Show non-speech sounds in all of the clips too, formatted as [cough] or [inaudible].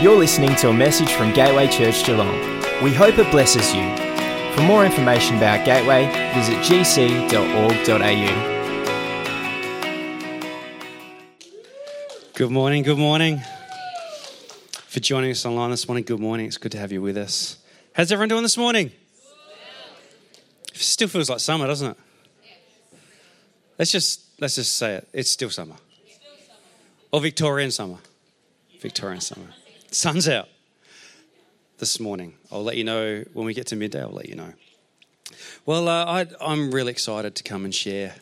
You're listening to a message from Gateway Church Geelong. We hope it blesses you. For more information about Gateway, visit gc.org.au. Good morning, good morning. For joining us online this morning, good morning. It's good to have you with us. How's everyone doing this morning? It still feels like summer, doesn't it? Let's just let's just say it. It's still summer. Or Victorian summer. Victorian summer. Sun's out this morning. I'll let you know when we get to midday. I'll let you know. Well, uh, I, I'm really excited to come and share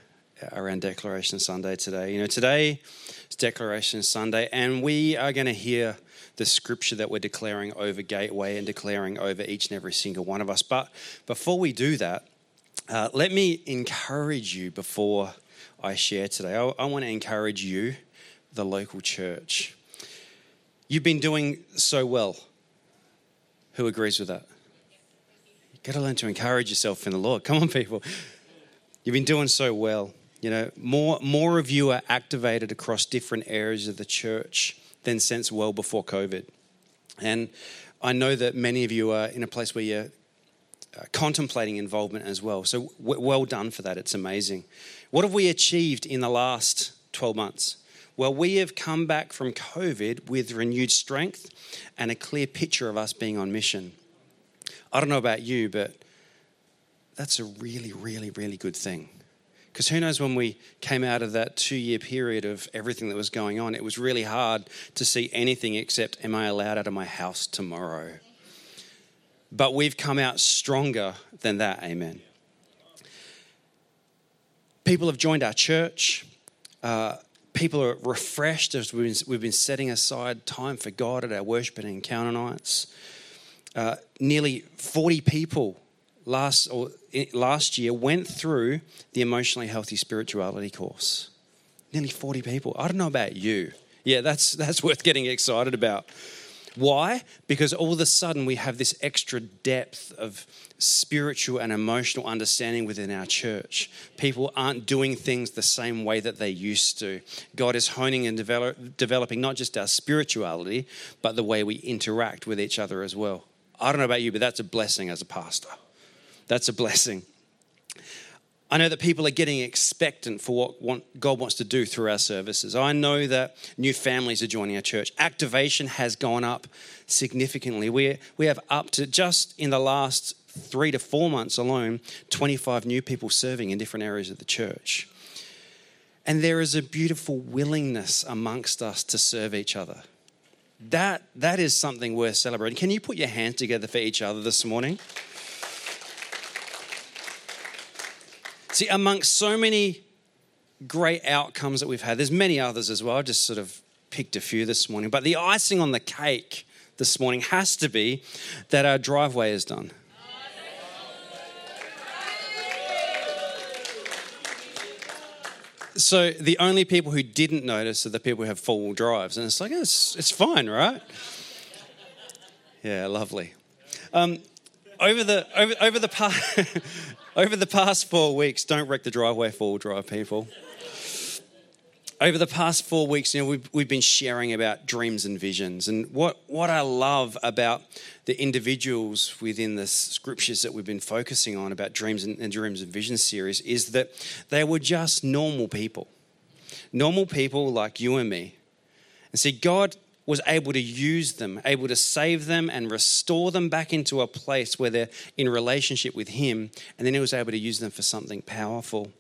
around Declaration Sunday today. You know, today is Declaration Sunday, and we are going to hear the scripture that we're declaring over Gateway and declaring over each and every single one of us. But before we do that, uh, let me encourage you before I share today. I, I want to encourage you, the local church. You've been doing so well. Who agrees with that? You've got to learn to encourage yourself in the Lord. Come on, people. You've been doing so well. You know, more, more of you are activated across different areas of the church than since well before COVID. And I know that many of you are in a place where you're uh, contemplating involvement as well. So, w- well done for that. It's amazing. What have we achieved in the last 12 months? Well, we have come back from COVID with renewed strength and a clear picture of us being on mission. I don't know about you, but that's a really, really, really good thing. Because who knows when we came out of that two year period of everything that was going on, it was really hard to see anything except, Am I allowed out of my house tomorrow? But we've come out stronger than that, amen. People have joined our church. Uh, people are refreshed as we've been, we've been setting aside time for God at our worship and encounter nights. Uh, nearly 40 people last, or, last year went through the emotionally healthy spirituality course. Nearly 40 people. I don't know about you. Yeah, that's, that's [laughs] worth getting excited about. Why? Because all of a sudden we have this extra depth of spiritual and emotional understanding within our church. People aren't doing things the same way that they used to. God is honing and develop, developing not just our spirituality, but the way we interact with each other as well. I don't know about you, but that's a blessing as a pastor. That's a blessing. I know that people are getting expectant for what God wants to do through our services. I know that new families are joining our church. Activation has gone up significantly. We, we have up to just in the last three to four months alone, 25 new people serving in different areas of the church. And there is a beautiful willingness amongst us to serve each other. That, that is something worth celebrating. Can you put your hands together for each other this morning? See, amongst so many great outcomes that we've had, there's many others as well. I just sort of picked a few this morning. But the icing on the cake this morning has to be that our driveway is done. So the only people who didn't notice are the people who have four wheel drives, and it's like it's it's fine, right? Yeah, lovely. Um, over the over, over the past [laughs] over the past four weeks, don't wreck the driveway four wheel drive, people. Over the past four weeks, you know, we've, we've been sharing about dreams and visions. And what, what I love about the individuals within the scriptures that we've been focusing on about dreams and, and dreams and visions series is that they were just normal people. Normal people like you and me. And see, God was able to use them, able to save them and restore them back into a place where they're in relationship with Him. And then He was able to use them for something powerful.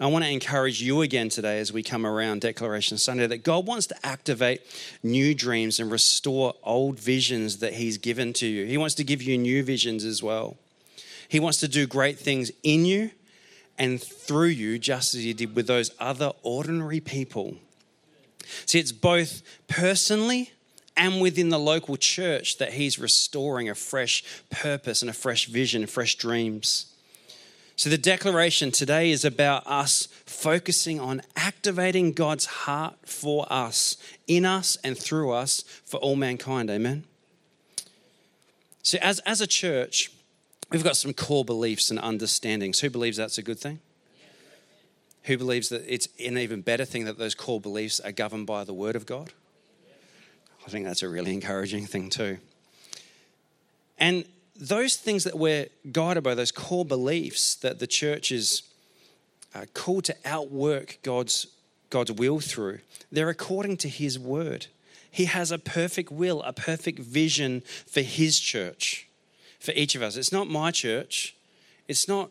I want to encourage you again today as we come around Declaration Sunday that God wants to activate new dreams and restore old visions that He's given to you. He wants to give you new visions as well. He wants to do great things in you and through you, just as He did with those other ordinary people. See, it's both personally and within the local church that he's restoring a fresh purpose and a fresh vision, fresh dreams. So, the declaration today is about us focusing on activating God's heart for us, in us, and through us for all mankind. Amen. So, as, as a church, we've got some core beliefs and understandings. Who believes that's a good thing? Who believes that it's an even better thing that those core beliefs are governed by the Word of God? I think that's a really encouraging thing, too. And those things that we're guided by, those core beliefs that the church is uh, called to outwork God's, God's will through, they're according to His word. He has a perfect will, a perfect vision for His church, for each of us. It's not my church, it's not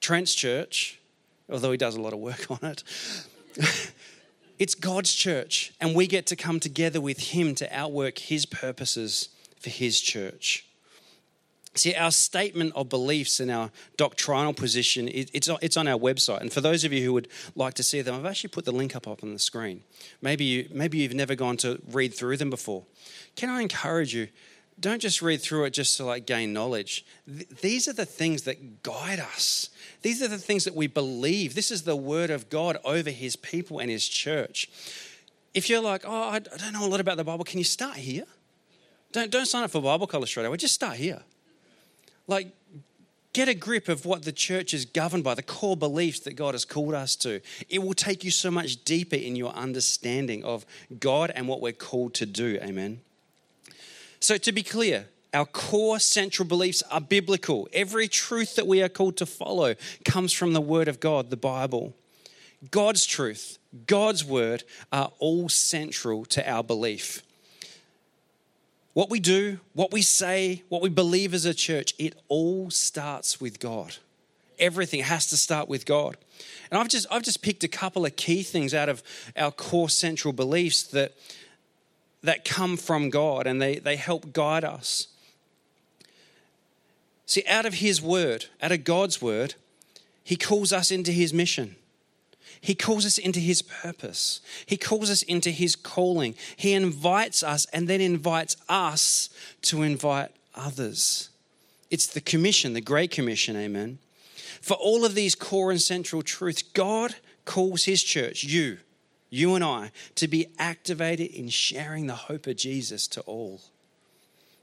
Trent's church, although he does a lot of work [laughs] on it. it's God's church, and we get to come together with Him to outwork His purposes for His church. See, our statement of beliefs and our doctrinal position, it's, it's on our website. And for those of you who would like to see them, I've actually put the link up, on the screen. Maybe, you, maybe you've never gone to read through them before. Can I encourage you? Don't just read through it just to like gain knowledge. Th- these are the things that guide us. These are the things that we believe. This is the word of God over his people and his church. If you're like, oh, I don't know a lot about the Bible, can you start here? Don't, don't sign up for Bible college straight away. Just start here. Like, get a grip of what the church is governed by, the core beliefs that God has called us to. It will take you so much deeper in your understanding of God and what we're called to do. Amen. So, to be clear, our core central beliefs are biblical. Every truth that we are called to follow comes from the Word of God, the Bible. God's truth, God's Word are all central to our belief. What we do, what we say, what we believe as a church, it all starts with God. Everything has to start with God. And I've just, I've just picked a couple of key things out of our core central beliefs that that come from God and they, they help guide us. See, out of His Word, out of God's Word, He calls us into His mission. He calls us into His purpose. He calls us into His calling. He invites us and then invites us to invite others. It's the commission, the Great Commission, amen. For all of these core and central truths, God calls His church, you, you and I, to be activated in sharing the hope of Jesus to all.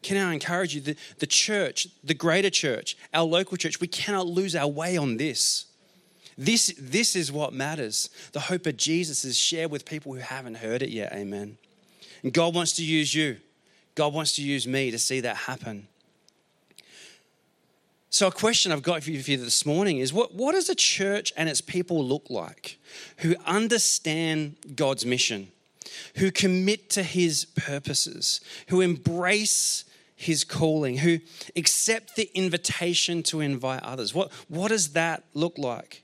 Can I encourage you? The, the church, the greater church, our local church, we cannot lose our way on this. This, this is what matters. The hope of Jesus is shared with people who haven't heard it yet. Amen. And God wants to use you. God wants to use me to see that happen. So, a question I've got for you this morning is what, what does a church and its people look like who understand God's mission, who commit to his purposes, who embrace his calling, who accept the invitation to invite others? What, what does that look like?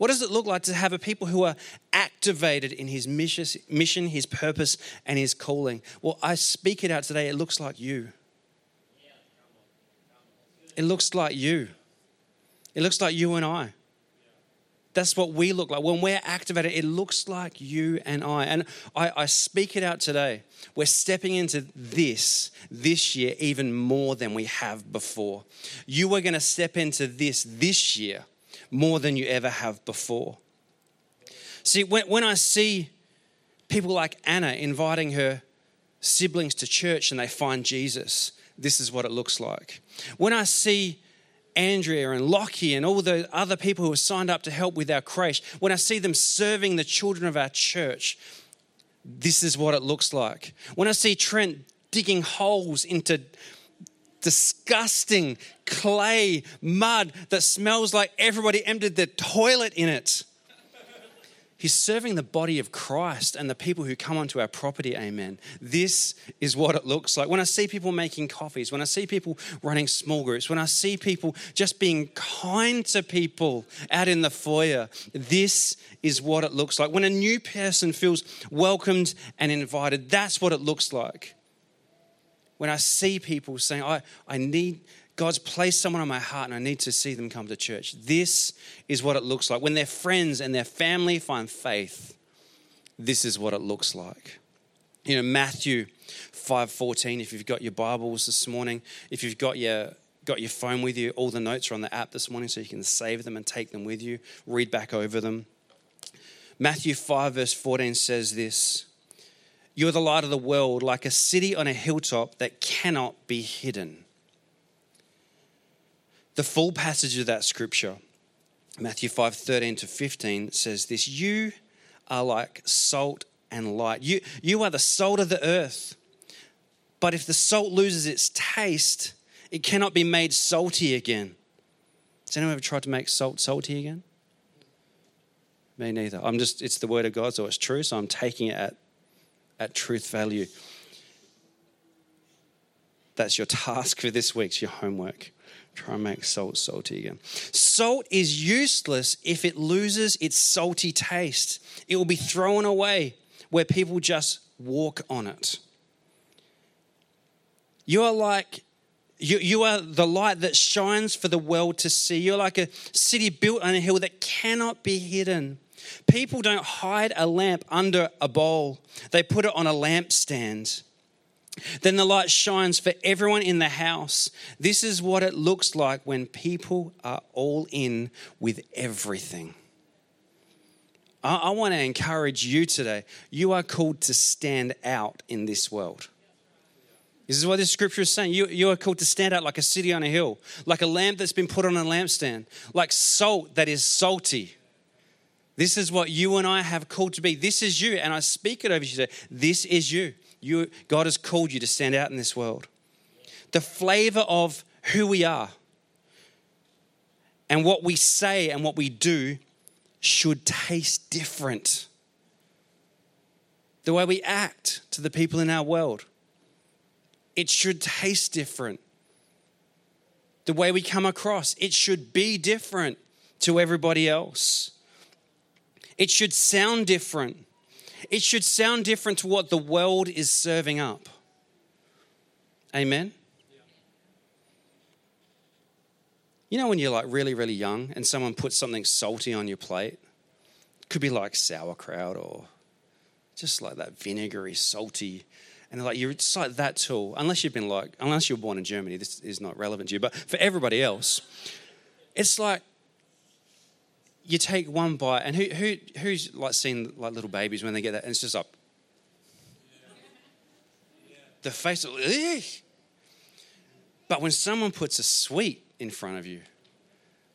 What does it look like to have a people who are activated in his mission, his purpose, and his calling? Well, I speak it out today. It looks like you. It looks like you. It looks like you and I. That's what we look like. When we're activated, it looks like you and I. And I, I, speak it out today. We're stepping into this this year even more than we have before. You are going to step into this this year more than you ever have before. See, when, when I see people like Anna inviting her siblings to church and they find Jesus, this is what it looks like. When I see Andrea and Lockie and all the other people who have signed up to help with our creche, when I see them serving the children of our church, this is what it looks like. When I see Trent digging holes into disgusting clay mud that smells like everybody emptied their toilet in it, He's serving the body of Christ and the people who come onto our property, amen. This is what it looks like. When I see people making coffees, when I see people running small groups, when I see people just being kind to people out in the foyer, this is what it looks like. When a new person feels welcomed and invited, that's what it looks like. When I see people saying, I, I need, God's placed someone on my heart and I need to see them come to church. This is what it looks like. When their friends and their family find faith, this is what it looks like. You know, Matthew 5:14, if you've got your Bibles this morning, if you've got your got your phone with you, all the notes are on the app this morning so you can save them and take them with you, read back over them. Matthew 5 verse 14 says this, you're the light of the world, like a city on a hilltop that cannot be hidden the full passage of that scripture, Matthew 5 13 to 15, says this You are like salt and light. You, you are the salt of the earth. But if the salt loses its taste, it cannot be made salty again. Has anyone ever tried to make salt salty again? Me neither. I'm just, it's the word of God, so it's true, so I'm taking it at, at truth value. That's your task for this week's your homework. Try and make salt salty again. Salt is useless if it loses its salty taste. It will be thrown away where people just walk on it. You are like you, you are the light that shines for the world to see. You're like a city built on a hill that cannot be hidden. People don't hide a lamp under a bowl, they put it on a lampstand. Then the light shines for everyone in the house. This is what it looks like when people are all in with everything. I, I want to encourage you today. You are called to stand out in this world. This is what this scripture is saying. You, you are called to stand out like a city on a hill, like a lamp that's been put on a lampstand, like salt that is salty. This is what you and I have called to be. This is you. And I speak it over you today. This is you. you. God has called you to stand out in this world. The flavor of who we are and what we say and what we do should taste different. The way we act to the people in our world, it should taste different. The way we come across, it should be different to everybody else. It should sound different. It should sound different to what the world is serving up. Amen? You know, when you're like really, really young and someone puts something salty on your plate? It could be like sauerkraut or just like that vinegary, salty. And like you're like that too. Unless you've been like, unless you're born in Germany, this is not relevant to you. But for everybody else, it's like you take one bite, and who, who who's like seen like little babies when they get that, and it's just like the face. Of, but when someone puts a sweet in front of you,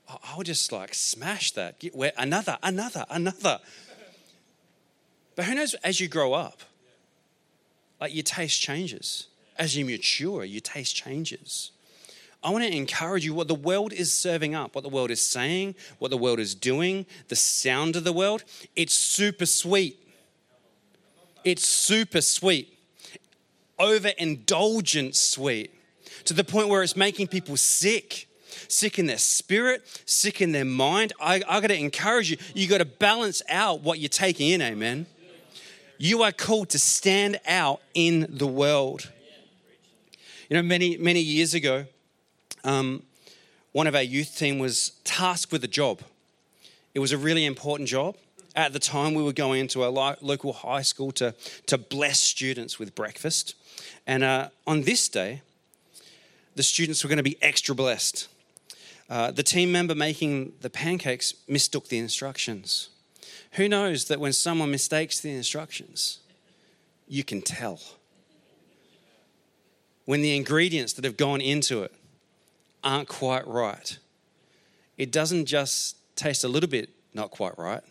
I'll just like smash that. Get where another, another, another. But who knows? As you grow up, like your taste changes. As you mature, your taste changes. I want to encourage you what the world is serving up, what the world is saying, what the world is doing, the sound of the world. It's super sweet. It's super sweet. Overindulgent sweet to the point where it's making people sick sick in their spirit, sick in their mind. I, I got to encourage you. You got to balance out what you're taking in, amen. You are called to stand out in the world. You know, many, many years ago, um, one of our youth team was tasked with a job. It was a really important job. At the time, we were going into a local high school to, to bless students with breakfast. And uh, on this day, the students were going to be extra blessed. Uh, the team member making the pancakes mistook the instructions. Who knows that when someone mistakes the instructions, you can tell. When the ingredients that have gone into it aren't quite right. It doesn't just taste a little bit not quite right,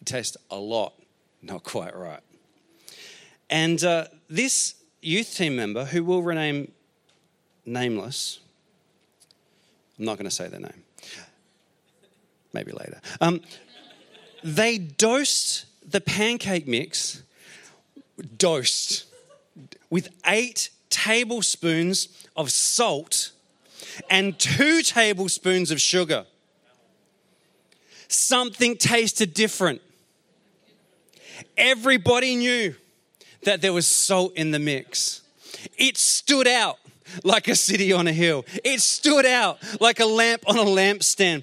it tastes a lot not quite right. And uh, this youth team member, who will remain nameless, I'm not going to say their name, maybe later. Um, they dosed the pancake mix, dosed with eight tablespoons of salt and two tablespoons of sugar. Something tasted different. Everybody knew that there was salt in the mix. It stood out like a city on a hill. It stood out like a lamp on a lampstand.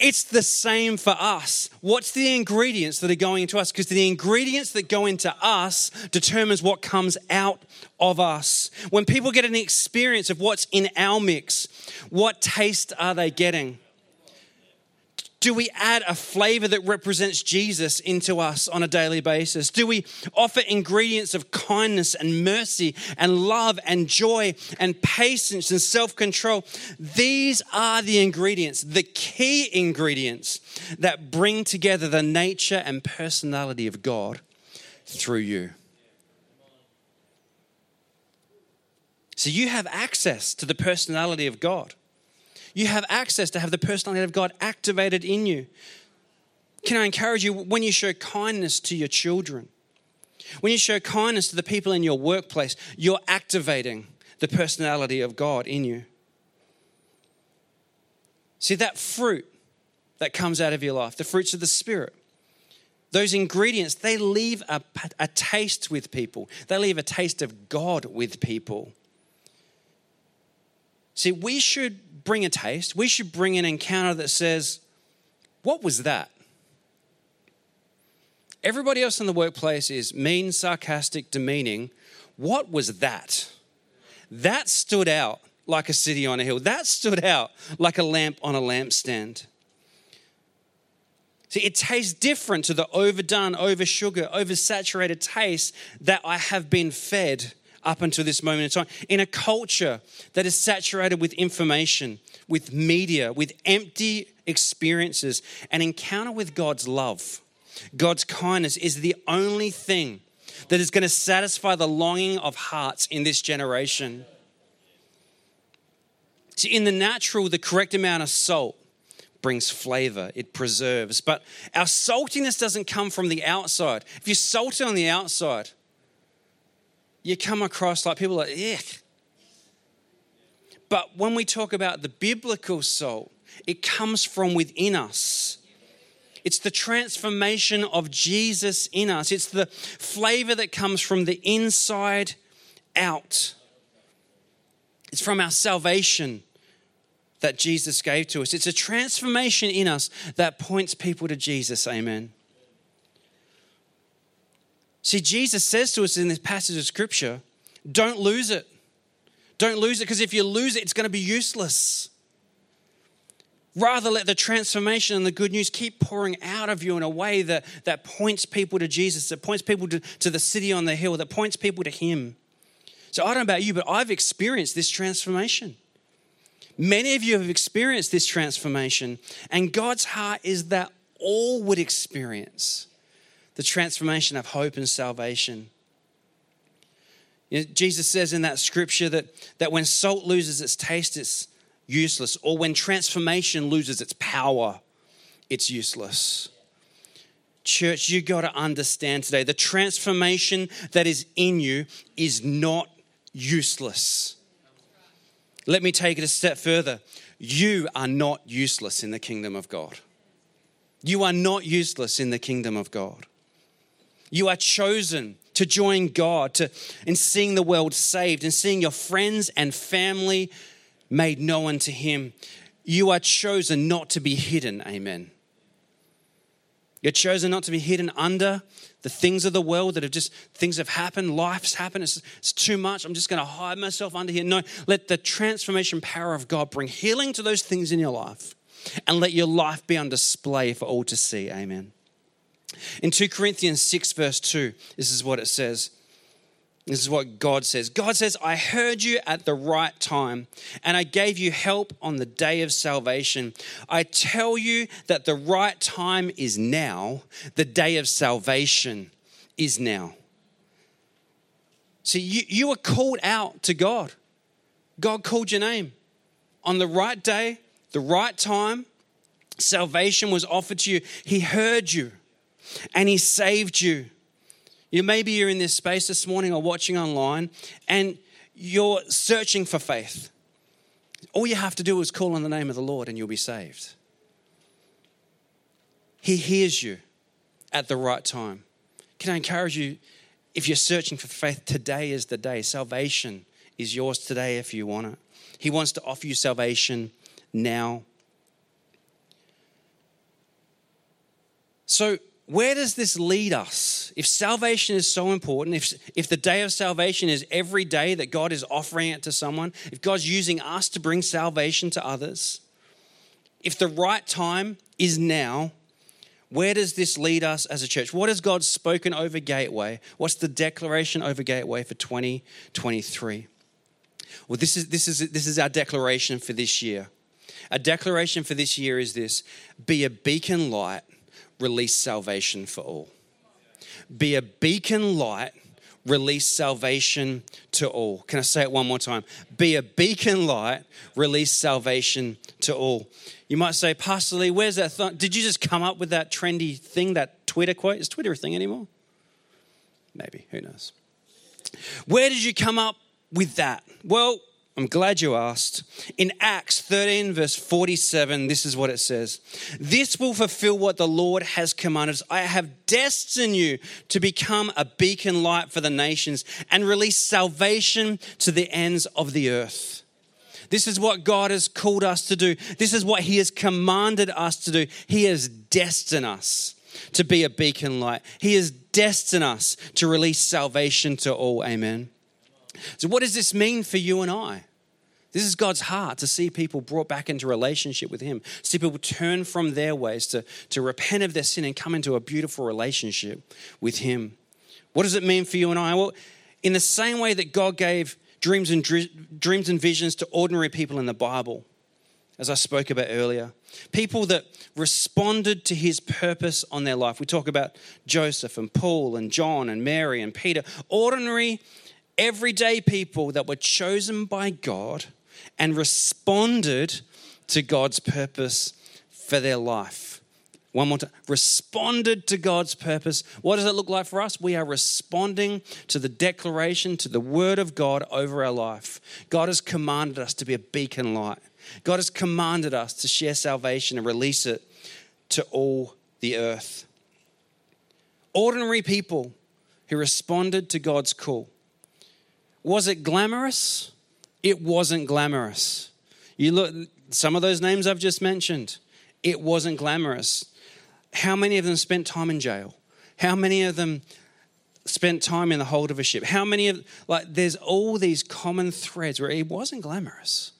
It's the same for us. What's the ingredients that are going into us? Because the ingredients that go into us determines what comes out of us. When people get an experience of what's in our mix, what taste are they getting? Do we add a flavor that represents Jesus into us on a daily basis? Do we offer ingredients of kindness and mercy and love and joy and patience and self control? These are the ingredients, the key ingredients that bring together the nature and personality of God through you. So you have access to the personality of God. You have access to have the personality of God activated in you. Can I encourage you when you show kindness to your children, when you show kindness to the people in your workplace, you're activating the personality of God in you. See, that fruit that comes out of your life, the fruits of the Spirit, those ingredients, they leave a, a taste with people. They leave a taste of God with people. See, we should bring a taste, we should bring an encounter that says, What was that? Everybody else in the workplace is mean, sarcastic, demeaning. What was that? That stood out like a city on a hill. That stood out like a lamp on a lampstand. See, it tastes different to the overdone, over sugar, oversaturated taste that I have been fed up until this moment in time. In a culture that is saturated with information, with media, with empty experiences, an encounter with God's love, God's kindness is the only thing that is going to satisfy the longing of hearts in this generation. See, in the natural, the correct amount of salt brings flavor, it preserves. But our saltiness doesn't come from the outside. If you salt it on the outside, you come across like people like, yeah. But when we talk about the biblical salt, it comes from within us. It's the transformation of Jesus in us. It's the flavor that comes from the inside out. It's from our salvation that Jesus gave to us. It's a transformation in us that points people to Jesus. Amen. See, Jesus says to us in this passage of scripture, don't lose it. Don't lose it because if you lose it, it's going to be useless. Rather, let the transformation and the good news keep pouring out of you in a way that, that points people to Jesus, that points people to, to the city on the hill, that points people to Him. So I don't know about you, but I've experienced this transformation. Many of you have experienced this transformation, and God's heart is that all would experience the transformation of hope and salvation. You know, Jesus says in that scripture that, that when salt loses its taste, it's useless, or when transformation loses its power, it's useless. Church, you got to understand today the transformation that is in you is not useless. Let me take it a step further. You are not useless in the kingdom of God. You are not useless in the kingdom of God. You are chosen to join God to, in seeing the world saved and seeing your friends and family made known to Him. You are chosen not to be hidden. Amen. You're chosen not to be hidden under the things of the world that have just, things have happened, life's happened, it's, it's too much. I'm just going to hide myself under here. No, let the transformation power of God bring healing to those things in your life and let your life be on display for all to see. Amen. In 2 Corinthians 6, verse 2, this is what it says. This is what God says. God says, I heard you at the right time, and I gave you help on the day of salvation. I tell you that the right time is now, the day of salvation is now. See, you, you were called out to God. God called your name. On the right day, the right time, salvation was offered to you. He heard you and He saved you. You maybe you're in this space this morning or watching online and you're searching for faith. All you have to do is call on the name of the Lord and you'll be saved. He hears you at the right time. Can I encourage you if you're searching for faith, today is the day. Salvation is yours today if you want it. He wants to offer you salvation now. So, where does this lead us? If salvation is so important, if, if the day of salvation is every day that God is offering it to someone, if God's using us to bring salvation to others, if the right time is now, where does this lead us as a church? What has God spoken over Gateway? What's the declaration over Gateway for 2023? Well, this is, this is, this is our declaration for this year. A declaration for this year is this be a beacon light release salvation for all. Be a beacon light, release salvation to all. Can I say it one more time? Be a beacon light, release salvation to all. You might say, Pastor Lee, where's that? Th- Did you just come up with that trendy thing, that Twitter quote? Is Twitter a thing anymore? Maybe, who knows? Where did you come up with that? Well, I'm glad you asked. In Acts 13, verse 47, this is what it says This will fulfill what the Lord has commanded us. I have destined you to become a beacon light for the nations and release salvation to the ends of the earth. This is what God has called us to do. This is what He has commanded us to do. He has destined us to be a beacon light. He has destined us to release salvation to all. Amen. So, what does this mean for you and I? This is God's heart to see people brought back into relationship with Him, see people turn from their ways to, to repent of their sin and come into a beautiful relationship with Him. What does it mean for you and I? Well, in the same way that God gave dreams and dreams and visions to ordinary people in the Bible, as I spoke about earlier, people that responded to His purpose on their life. We talk about Joseph and Paul and John and Mary and Peter, ordinary, everyday people that were chosen by God and responded to God's purpose for their life. One more time. Responded to God's purpose. What does it look like for us? We are responding to the declaration, to the word of God over our life. God has commanded us to be a beacon light. God has commanded us to share salvation and release it to all the earth. Ordinary people who responded to God's call. Was it glamorous? It wasn't glamorous. You look, some of those names I've just mentioned, it wasn't glamorous. How many of them spent time in jail? How many of them spent time in the hold of a ship? How many of, like, there's all these common threads where it wasn't glamorous.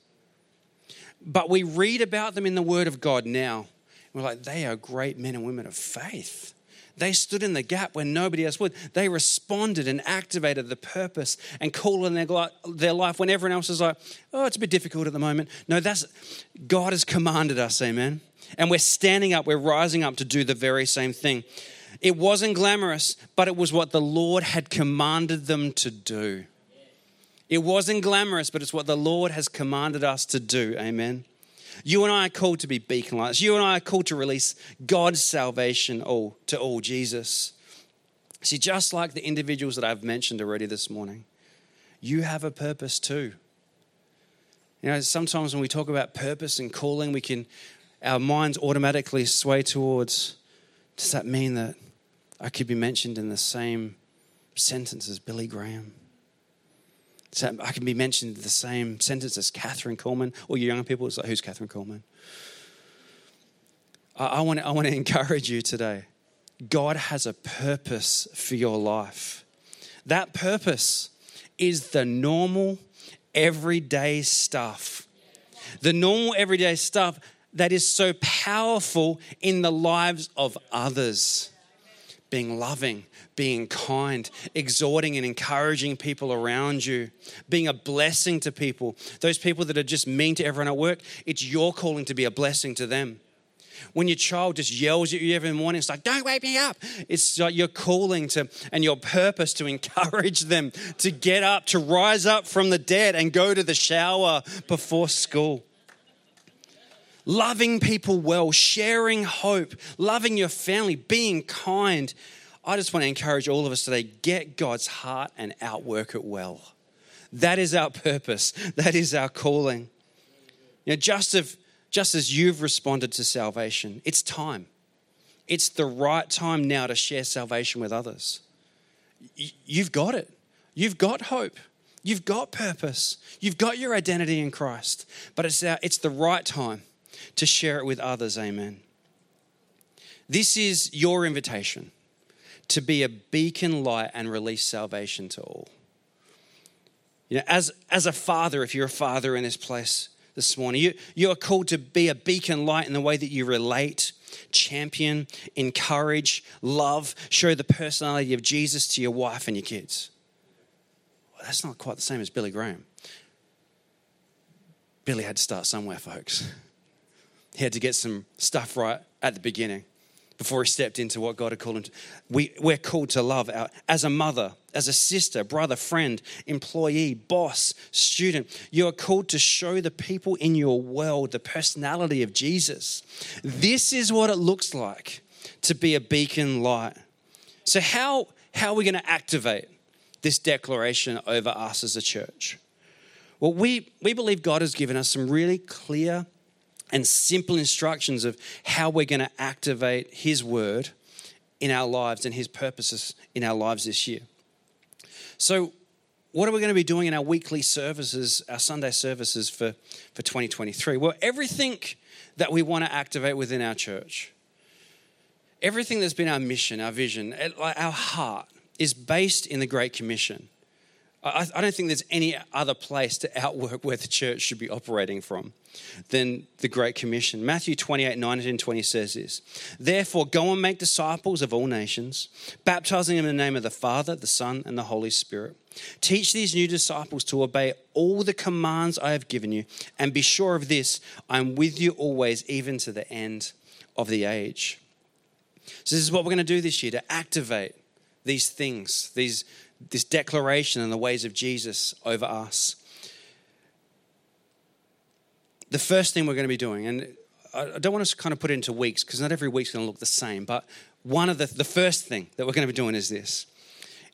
But we read about them in the Word of God now. We're like, they are great men and women of faith. They stood in the gap when nobody else would. They responded and activated the purpose and call in their, their life when everyone else is like, oh, it's a bit difficult at the moment. No, that's God has commanded us, amen. And we're standing up, we're rising up to do the very same thing. It wasn't glamorous, but it was what the Lord had commanded them to do. It wasn't glamorous, but it's what the Lord has commanded us to do. Amen. You and I are called to be beacon lights. You and I are called to release God's salvation all to all Jesus. See, just like the individuals that I've mentioned already this morning, you have a purpose too. You know, sometimes when we talk about purpose and calling, we can our minds automatically sway towards does that mean that I could be mentioned in the same sentence as Billy Graham? So I can be mentioned in the same sentence as Kathryn Kuhlman or you young people, it's like, who's Kathryn Kuhlman? I, I want to [laughs] encourage you today. God has a purpose for your life. That purpose is the normal, everyday stuff. The normal, everyday stuff that is so powerful in the lives of others. Being loving, being kind, exhorting and encouraging people around you, being a blessing to people. Those people that are just mean to everyone at work, it's your calling to be a blessing to them. When your child just yells at you every morning, it's like, don't wake me up. It's like your calling to and your purpose to [laughs] encourage them to get up, to rise up from the dead and go to the shower before school loving people well, sharing hope, loving your family, being kind, I just want to encourage all of us today get God's heart and outwork it well. That is our purpose, that is our calling. You know, just, if, just as you've responded to salvation, it's time. It's the right time now to share salvation with others. You've got it. You've got hope. You've got purpose. You've got your identity in Christ. But it's, our, it's the right time to share it with others. Amen. This is your invitation to be a beacon light and release salvation to all. You know, as, as a father, if you're a father in this place this morning, you, you are called to be a beacon light in the way that you relate, champion, encourage, love, show the personality of Jesus to your wife and your kids. Well, that's not quite the same as Billy Graham. Billy had to start somewhere, folks. He had to get some stuff right at the beginning before he stepped into what God had called him to. We, we're called to love. Our, as a mother, as a sister, brother, friend, employee, boss, student. You are called to show the people in your world the personality of Jesus. This is what it looks like to be a beacon light. So, how, how are we going to activate this declaration over us as a church? Well, we, we believe God has given us some really clear and simple instructions of how we're going to activate His word in our lives and His purposes in our lives this year. So, what are we going to be doing in our weekly services, our Sunday services for, for 2023? Well, everything that we want to activate within our church, everything that's been our mission, our vision, our heart, is based in the Great Commission. I, I don't think there's any other place to outwork where the church should be operating from than the Great Commission. Matthew 28 19 20 says this Therefore, go and make disciples of all nations, baptizing them in the name of the Father, the Son, and the Holy Spirit. Teach these new disciples to obey all the commands I have given you, and be sure of this I am with you always, even to the end of the age. So, this is what we're going to do this year to activate these things, these, this declaration and the ways of Jesus over us the first thing we're going to be doing, and I don't want to kind of put it into weeks because not every week's going to look the same, but one of the, the first thing that we're going to be doing is this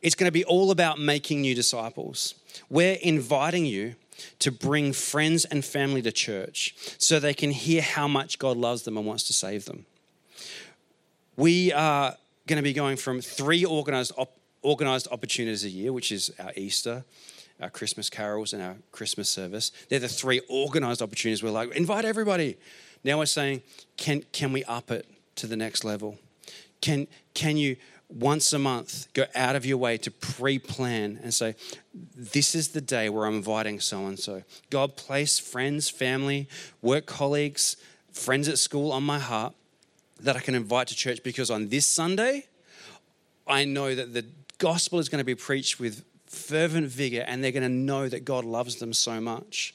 it's going to be all about making new disciples. We're inviting you to bring friends and family to church so they can hear how much God loves them and wants to save them. We are going to be going from three organized, op- organized opportunities a year, which is our Easter, our Christmas carols and our Christmas service. They're the three organized opportunities. We're like, invite everybody. Now we're saying, can, can we up it to the next level? Can, can you once a month go out of your way to pre plan and say, This is the day where I'm inviting so and so? God place friends, family, work colleagues, friends at school on my heart that I can invite to church because on this Sunday, I know that the gospel is going to be preached with fervent vigor and they're going to know that God loves them so much.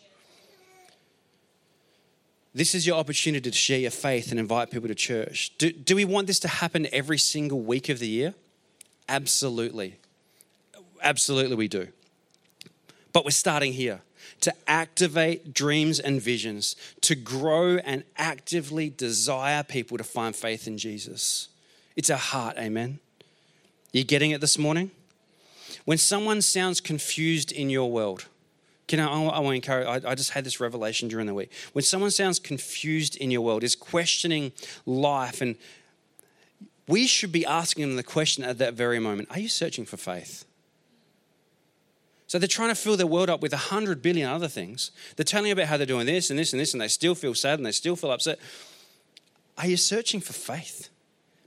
This is your opportunity to share your faith and invite people to church. Do, do we want this to happen every single week of the year? Absolutely. Absolutely, we do. But we're starting here to activate dreams and visions, to grow and actively desire people to find faith in Jesus. It's our heart, amen. You getting it this morning? When someone sounds confused in your world, can I, I want to encourage, I, I just had this revelation during the week. When someone sounds confused in your world, is questioning life, and we should be asking them the question at that very moment Are you searching for faith? So they're trying to fill their world up with a hundred billion other things. They're telling you about how they're doing this and this and this, and they still feel sad and they still feel upset. Are you searching for faith?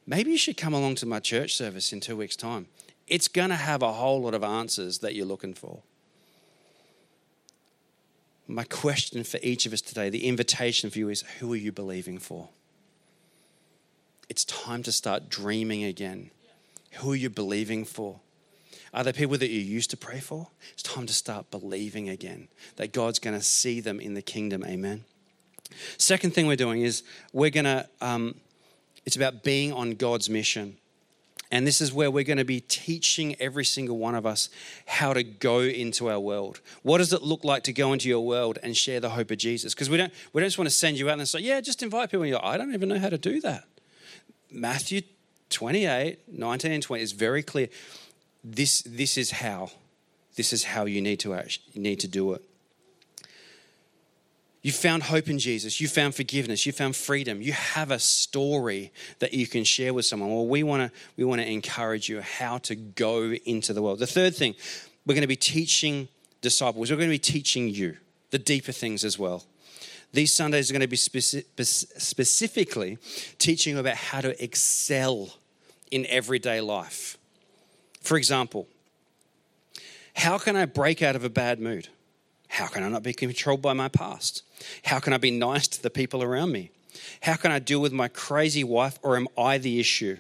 Maybe you should come along to my church service in two weeks' time it's going to have a whole lot of answers that you're looking for. My question for each of us today, the invitation for you is who are you believing for? It's time to start dreaming again. Who are you believing for? Are there people that you used to pray for? It's time to start believing again that God's going to see them in the kingdom. Amen. Second thing we're doing is we're going to, um, it's about being on God's mission. And this is where we're going to be teaching every single one of us how to go into our world. What does it look like to go into your world and share the hope of Jesus? Because we don't, we don't just want to send you out and say, yeah, just invite people. And you're like, I don't even know how to do that. Matthew 28, 19 and 20 is very clear. This, this is how. This is how you need to, actually, you need to do it. You found hope in Jesus. You found forgiveness. You found freedom. You have a story that you can share with someone. Well, we want to we want to encourage you how to go into the world. The third thing, we're going to be teaching disciples. We're going to be teaching you the deeper things as well. These Sundays are going to be speci- specifically teaching about how to excel in everyday life. For example, how can I break out of a bad mood? How can I not be controlled by my past? How can I be nice to the people around me? How can I deal with my crazy wife, or am I the issue?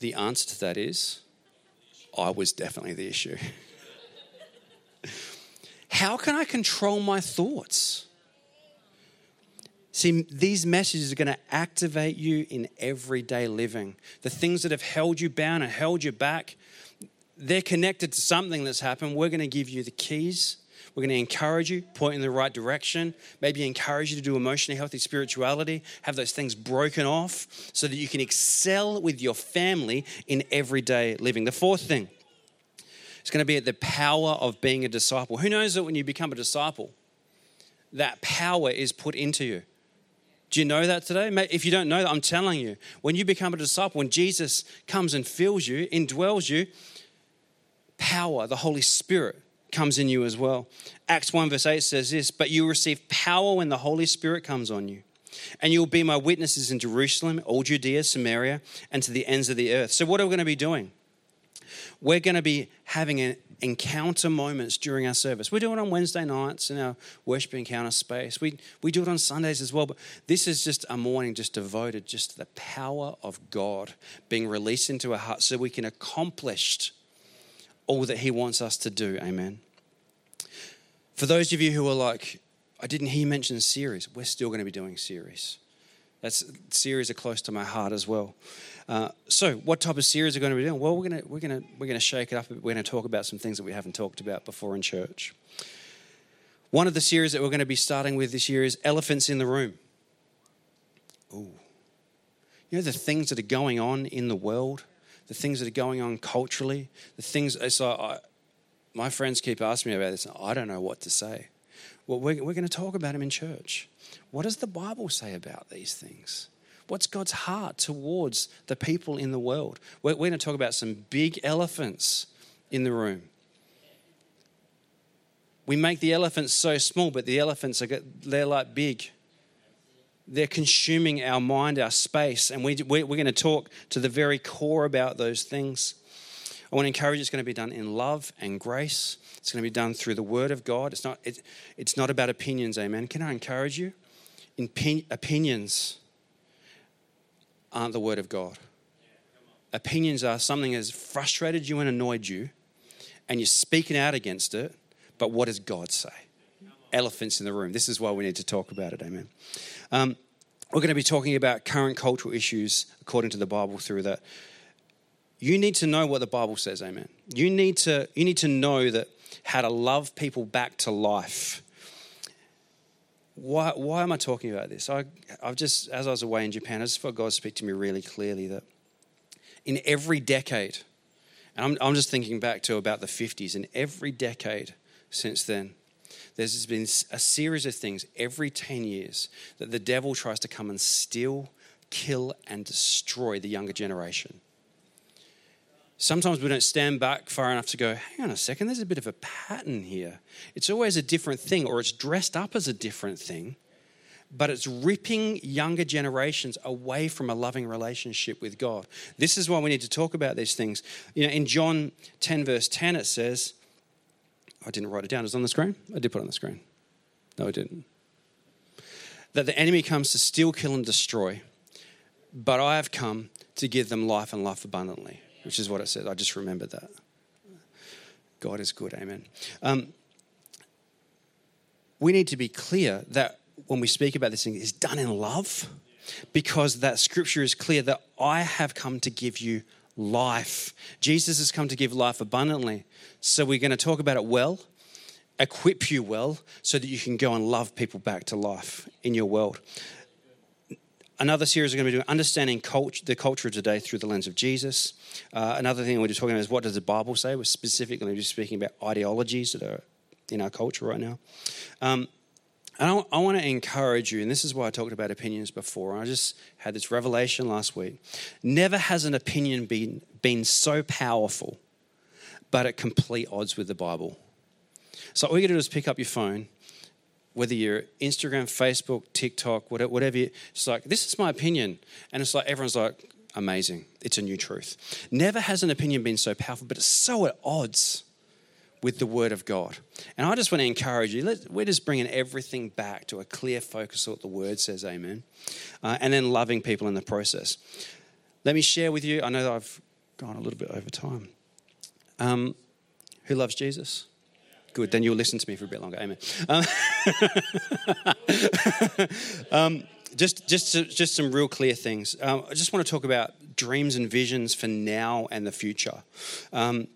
The answer to that is I was definitely the issue. [laughs] How can I control my thoughts? See, these messages are going to activate you in everyday living. The things that have held you bound and held you back, they're connected to something that's happened. We're going to give you the keys. We're going to encourage you, point in the right direction, maybe encourage you to do emotionally healthy spirituality, have those things broken off so that you can excel with your family in everyday living. The fourth thing is going to be at the power of being a disciple. Who knows that when you become a disciple, that power is put into you? Do you know that today? If you don't know that, I'm telling you, when you become a disciple, when Jesus comes and fills you, indwells you, power, the Holy Spirit, comes in you as well. Acts 1, verse 8 says this But you receive power when the Holy Spirit comes on you. And you will be my witnesses in Jerusalem, all Judea, Samaria, and to the ends of the earth. So, what are we going to be doing? We're going to be having an encounter moments during our service. We do it on Wednesday nights in our worship encounter space. We, we do it on Sundays as well. But this is just a morning just devoted just to the power of God being released into our hearts so we can accomplish all that He wants us to do. Amen. For those of you who are like, I didn't hear you mention series, we're still going to be doing series. That's series are close to my heart as well. Uh, so, what type of series are going to be doing? Well, we're going to we're going to we're going to shake it up. We're going to talk about some things that we haven't talked about before in church. One of the series that we're going to be starting with this year is elephants in the room. Ooh, you know the things that are going on in the world the things that are going on culturally, the things. So I, my friends keep asking me about this. and I don't know what to say. Well, we're, we're going to talk about them in church. What does the Bible say about these things? What's God's heart towards the people in the world? We're, we're going to talk about some big elephants in the room. We make the elephants so small, but the elephants are they're like big they're consuming our mind, our space, and we, we're going to talk to the very core about those things. I want to encourage it's going to be done in love and grace. It's going to be done through the Word of God. It's not, it, it's not about opinions, amen. Can I encourage you? In opinions aren't the Word of God. Opinions are something that has frustrated you and annoyed you, and you're speaking out against it, but what does God say? Elephants in the room. This is why we need to talk about it, amen. Um, we're going to be talking about current cultural issues according to the Bible through that. You need to know what the Bible says, amen. You need to, you need to know that how to love people back to life. Why, why am I talking about this? I, I've just, as I was away in Japan, I just felt God speak to me really clearly that in every decade, and I'm, I'm just thinking back to about the 50s, in every decade since then, there's been a series of things every 10 years that the devil tries to come and steal, kill, and destroy the younger generation. Sometimes we don't stand back far enough to go, hang on a second, there's a bit of a pattern here. It's always a different thing, or it's dressed up as a different thing, but it's ripping younger generations away from a loving relationship with God. This is why we need to talk about these things. You know, in John 10, verse 10, it says, I didn't write it down. It on the screen? I did put it on the screen. No, I didn't. That the enemy comes to steal, kill, and destroy, but I have come to give them life and life abundantly, which is what it says. I just remembered that. God is good. Amen. Um, we need to be clear that when we speak about this thing, it's done in love because that scripture is clear that I have come to give you life. Jesus has come to give life abundantly. So we're going to talk about it well, equip you well, so that you can go and love people back to life in your world. Another series we're going to be doing understanding culture, the culture of today through the lens of Jesus. Uh, another thing we're just talking about is what does the Bible say? We're specifically just speaking about ideologies that are in our culture right now. Um, and I, I want to encourage you, and this is why I talked about opinions before. I just had this revelation last week. Never has an opinion been, been so powerful, but at complete odds with the Bible. So all you got to do is pick up your phone, whether you're Instagram, Facebook, TikTok, whatever, you, it's like, this is my opinion. And it's like, everyone's like, amazing. It's a new truth. Never has an opinion been so powerful, but it's so at odds with the Word of God. And I just want to encourage you, let, we're just bringing everything back to a clear focus of what the Word says, amen. Uh, and then loving people in the process. Let me share with you, I know that I've gone a little bit over time. Um, who loves Jesus? Good, then you'll listen to me for a bit longer, amen. Um, [laughs] um, just, just, just some real clear things. Um, I just want to talk about dreams and visions for now and the future. Um,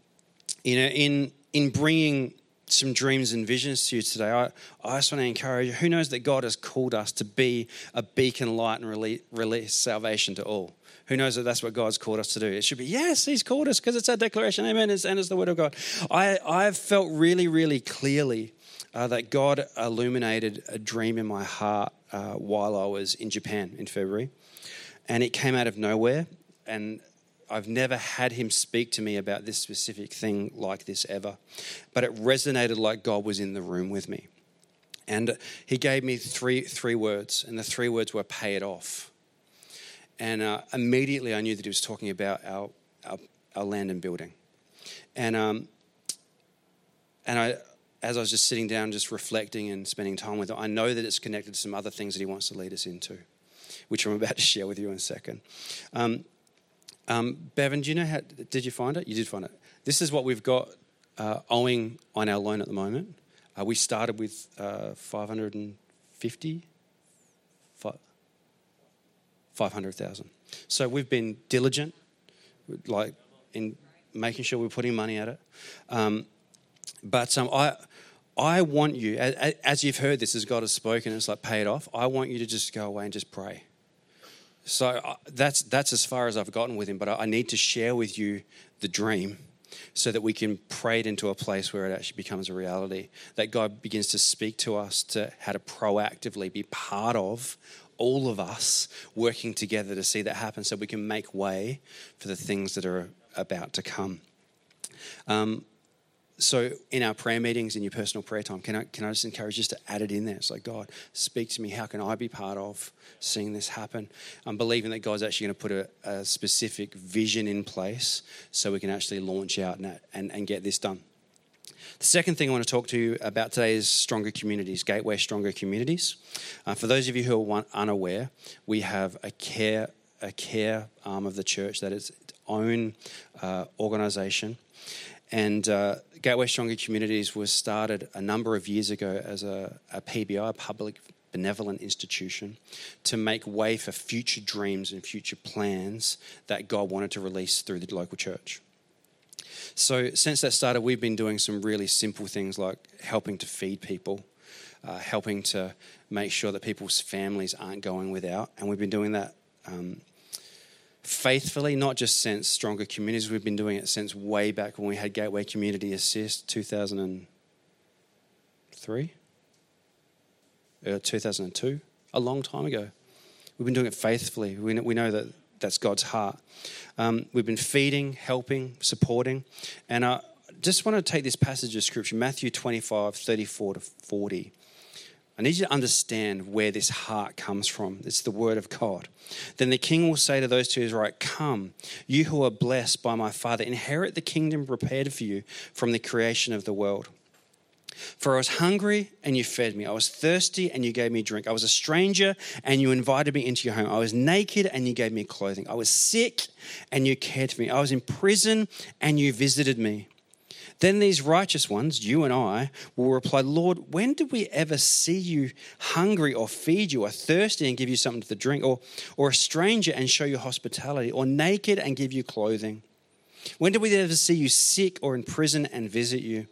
you know, in in bringing some dreams and visions to you today, I, I just want to encourage you. Who knows that God has called us to be a beacon light and release, release salvation to all? Who knows that that's what God's called us to do? It should be, yes, He's called us because it's our declaration. Amen. And it's the word of God. I, I've felt really, really clearly uh, that God illuminated a dream in my heart uh, while I was in Japan in February. And it came out of nowhere. And I've never had him speak to me about this specific thing like this ever. But it resonated like God was in the room with me. And he gave me three, three words, and the three words were pay it off. And uh, immediately I knew that he was talking about our, our, our land and building. And, um, and I, as I was just sitting down, just reflecting and spending time with it, I know that it's connected to some other things that he wants to lead us into, which I'm about to share with you in a second. Um, um, Bevan, do you know how? Did you find it? You did find it. This is what we've got uh, owing on our loan at the moment. Uh, we started with uh, 550, 500,000. So we've been diligent, like in making sure we're putting money at it. Um, but um, I, I want you, as you've heard this, as God has spoken, it's like pay it off. I want you to just go away and just pray. So uh, that's that's as far as I've gotten with him. But I need to share with you the dream, so that we can pray it into a place where it actually becomes a reality. That God begins to speak to us to how to proactively be part of all of us working together to see that happen, so we can make way for the things that are about to come. Um, so in our prayer meetings, in your personal prayer time, can I, can I just encourage you just to add it in there? It's like, God, speak to me. How can I be part of seeing this happen? I'm believing that God's actually going to put a, a specific vision in place so we can actually launch out and, and, and get this done. The second thing I want to talk to you about today is stronger communities, Gateway Stronger Communities. Uh, for those of you who are unaware, we have a care a care arm of the church that is its own uh, organisation, and uh, Gateway Stronger Communities was started a number of years ago as a, a PBI, a public benevolent institution, to make way for future dreams and future plans that God wanted to release through the local church. So, since that started, we've been doing some really simple things like helping to feed people, uh, helping to make sure that people's families aren't going without. And we've been doing that um, faithfully, not just since Stronger Communities. We've been doing it since way back when we had Gateway Community Assist, 2003, uh, 2002, a long time ago. We've been doing it faithfully. We know, we know that that's God's heart. Um, we've been feeding, helping, supporting. And I just want to take this passage of scripture, Matthew 25, 34 to 40. I need you to understand where this heart comes from. It's the word of God. Then the king will say to those to his right, Come, you who are blessed by my Father, inherit the kingdom prepared for you from the creation of the world. For I was hungry and you fed me. I was thirsty and you gave me drink. I was a stranger and you invited me into your home. I was naked and you gave me clothing. I was sick and you cared for me. I was in prison and you visited me. Then these righteous ones, you and I, will reply, Lord, when did we ever see you hungry or feed you, or thirsty and give you something to drink, or, or a stranger and show you hospitality, or naked and give you clothing? When did we ever see you sick or in prison and visit you?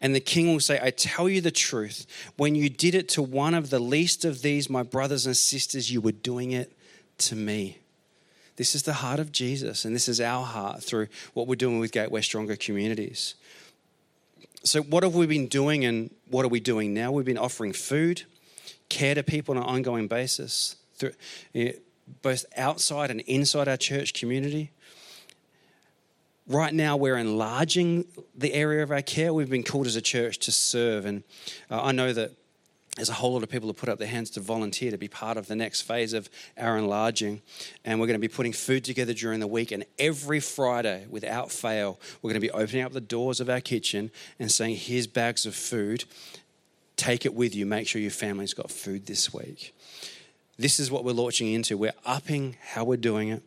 And the king will say, I tell you the truth, when you did it to one of the least of these, my brothers and sisters, you were doing it to me. This is the heart of Jesus, and this is our heart through what we're doing with Gateway Stronger Communities. So, what have we been doing, and what are we doing now? We've been offering food, care to people on an ongoing basis, through, both outside and inside our church community. Right now, we're enlarging the area of our care. We've been called as a church to serve, and uh, I know that there's a whole lot of people who put up their hands to volunteer to be part of the next phase of our enlarging. And we're going to be putting food together during the week. And every Friday, without fail, we're going to be opening up the doors of our kitchen and saying, Here's bags of food. Take it with you. Make sure your family's got food this week. This is what we're launching into. We're upping how we're doing it.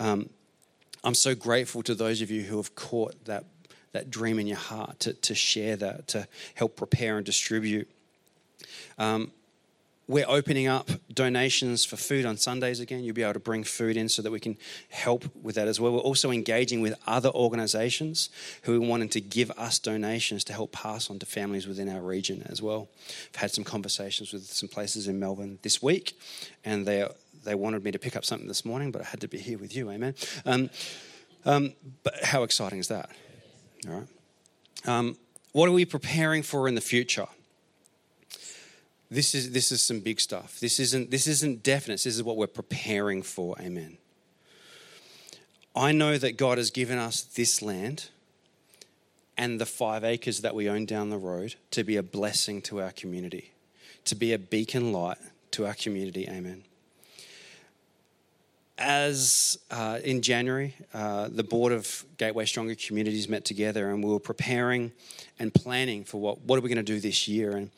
Um, I'm so grateful to those of you who have caught that, that dream in your heart to, to share that, to help prepare and distribute. Um, we're opening up donations for food on Sundays again. You'll be able to bring food in so that we can help with that as well. We're also engaging with other organizations who are wanting to give us donations to help pass on to families within our region as well. I've had some conversations with some places in Melbourne this week, and they, they wanted me to pick up something this morning, but I had to be here with you, amen. Um, um, but how exciting is that? All right. Um, what are we preparing for in the future? This is, this is some big stuff. This isn't, this isn't definite. This is what we're preparing for. Amen. I know that God has given us this land and the five acres that we own down the road to be a blessing to our community, to be a beacon light to our community. Amen as uh, in January, uh, the board of Gateway Stronger Communities met together and we were preparing and planning for what, what are we going to do this year. And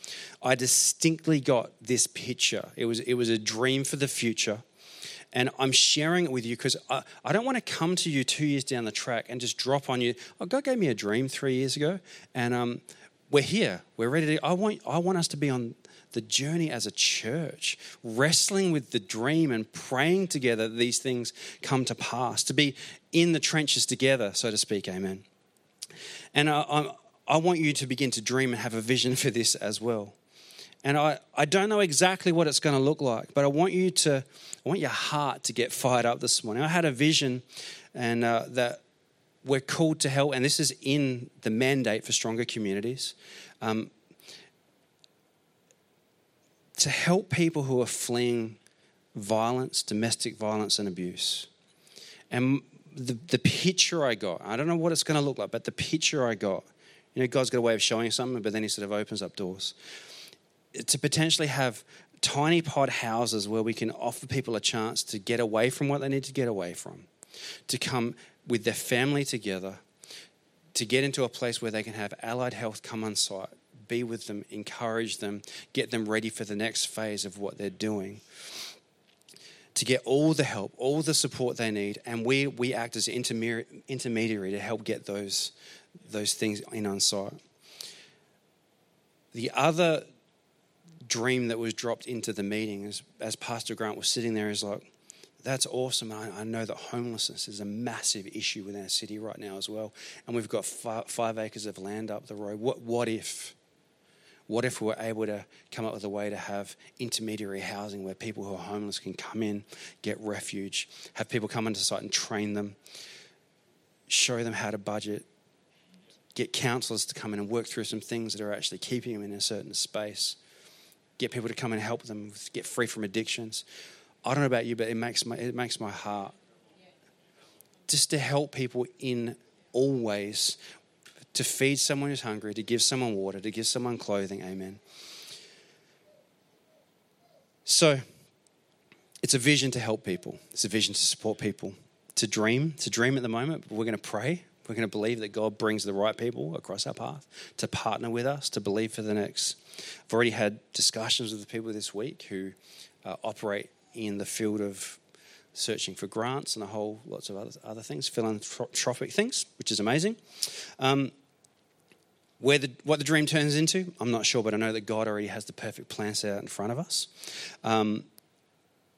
I distinctly got this picture. It was, it was a dream for the future. And I'm sharing it with you because I, I don't want to come to you two years down the track and just drop on you. Oh, God gave me a dream three years ago. And um, we're here. We're ready to. I want, I want us to be on the journey as a church, wrestling with the dream and praying together that these things come to pass, to be in the trenches together, so to speak. Amen. And I, I, I want you to begin to dream and have a vision for this as well. And I, I don't know exactly what it's going to look like, but I want you to, I want your heart to get fired up this morning. I had a vision and uh, that we're called to help, and this is in the mandate for stronger communities. Um, to help people who are fleeing violence, domestic violence, and abuse. And the, the picture I got, I don't know what it's going to look like, but the picture I got, you know, God's got a way of showing something, but then He sort of opens up doors. To potentially have tiny pod houses where we can offer people a chance to get away from what they need to get away from, to come with their family together, to get into a place where they can have allied health come on site, be with them, encourage them, get them ready for the next phase of what they're doing. To get all the help, all the support they need, and we, we act as intermediary to help get those, those things in on site. The other dream that was dropped into the meeting as, as Pastor Grant was sitting there is like, that's awesome. I, I, know that homelessness is a massive issue within our city right now as well. And we've got five, five acres of land up the road. What, what if? What if we were able to come up with a way to have intermediary housing where people who are homeless can come in, get refuge, have people come into site and train them, show them how to budget, get counsellors to come in and work through some things that are actually keeping them in a certain space, get people to come and help them get free from addictions. I don't know about you, but it makes my, it makes my heart just to help people in all ways to feed someone who's hungry, to give someone water, to give someone clothing. Amen. So, it's a vision to help people, it's a vision to support people, to dream, to dream at the moment, but we're going to pray. We're going to believe that God brings the right people across our path to partner with us, to believe for the next. I've already had discussions with the people this week who uh, operate in the field of searching for grants and a whole lots of other, other things, philanthropic things, which is amazing. Um, where the, what the dream turns into, I'm not sure, but I know that God already has the perfect plan set out in front of us. Um,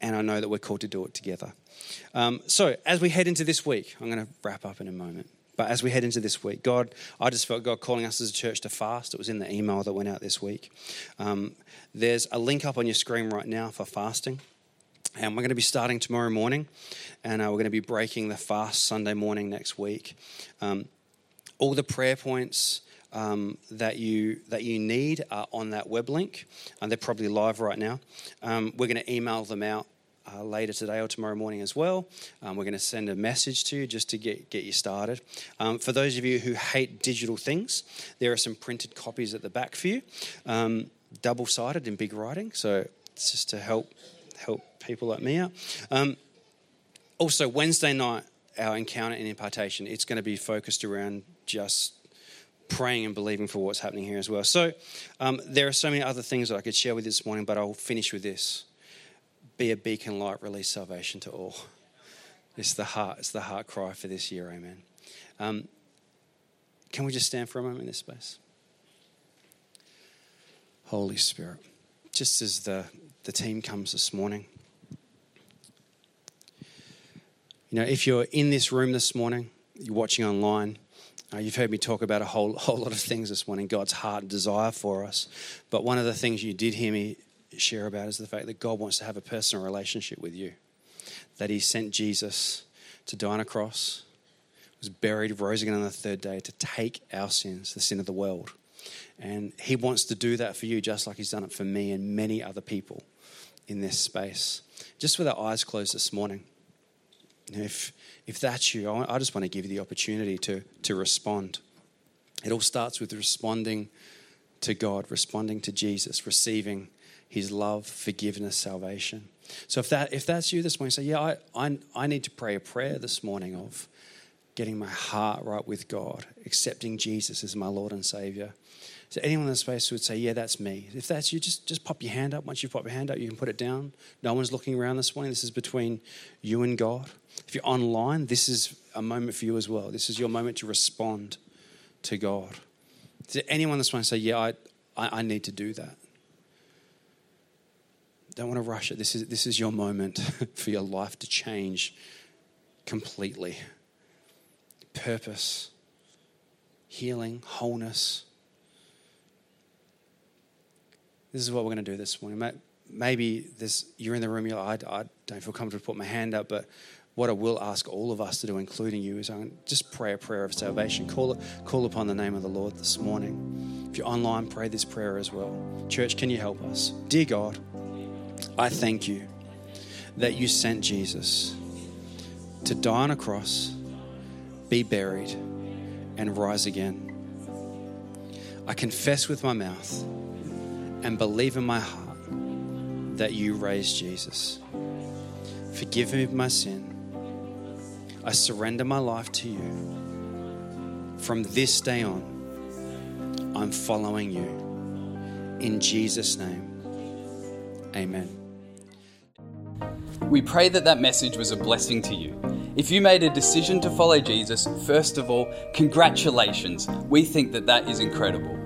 and I know that we're called to do it together. Um, so, as we head into this week, I'm going to wrap up in a moment. But as we head into this week, God, I just felt God calling us as a church to fast. It was in the email that went out this week. Um, there's a link up on your screen right now for fasting. And we're going to be starting tomorrow morning, and uh, we're going to be breaking the fast Sunday morning next week. Um, all the prayer points, um, that you that you need are on that web link, and they're probably live right now. Um, we're going to email them out uh, later today or tomorrow morning as well. Um, we're going to send a message to you just to get, get you started. Um, for those of you who hate digital things, there are some printed copies at the back for you, um, double sided in big writing. So it's just to help help people like me out. Um, also, Wednesday night, our encounter and impartation, it's going to be focused around just praying and believing for what's happening here as well. So um, there are so many other things that I could share with you this morning, but I'll finish with this: be a beacon light, release salvation to all. It's the heart. It's the heart cry for this year. Amen. Um, can we just stand for a moment in this space? Holy Spirit, just as the the team comes this morning. You know, if you're in this room this morning, you're watching online, uh, you've heard me talk about a whole, [laughs] whole lot of things this morning, God's heart and desire for us. But one of the things you did hear me share about is the fact that God wants to have a personal relationship with you. That He sent Jesus to die on a cross, was buried, rose again on the third day to take our sins, the sin of the world. And He wants to do that for you just like He's done it for me and many other people in this space. Just with our eyes closed this morning, if, if that's you, I just want to give you the opportunity to, to respond. It all starts with responding to God, responding to Jesus, receiving his love, forgiveness, salvation. So if, that, if that's you this morning, say, yeah, I, I, I need to pray a prayer this morning of getting my heart right with God, accepting Jesus as my Lord and Savior. So anyone in the space would say, yeah, that's me. If that's you, just, just pop your hand up. Once you pop your hand up, you can put it down. No one's looking around this morning. This is between you and God. If you're online, this is a moment for you as well. This is your moment to respond to God. Does anyone this morning say, yeah, I, I, I need to do that? Don't want to rush it. This is, this is your moment [laughs] for your life to change completely. Purpose, healing, wholeness. This is what we're going to do this morning. Maybe this, you're in the room, you're like, I, I don't feel comfortable to put my hand up, but what I will ask all of us to do, including you, is just pray a prayer of salvation. Call, call upon the name of the Lord this morning. If you're online, pray this prayer as well. Church, can you help us? Dear God, I thank you that you sent Jesus to die on a cross, be buried, and rise again. I confess with my mouth and believe in my heart that you raised Jesus. Forgive me of my sin I surrender my life to you. From this day on, I'm following you. In Jesus' name, amen. We pray that that message was a blessing to you. If you made a decision to follow Jesus, first of all, congratulations. We think that that is incredible.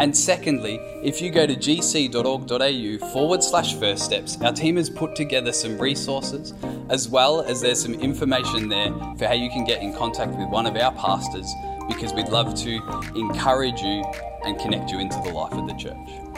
And secondly, if you go to gc.org.au forward slash first steps, our team has put together some resources as well as there's some information there for how you can get in contact with one of our pastors because we'd love to encourage you and connect you into the life of the church.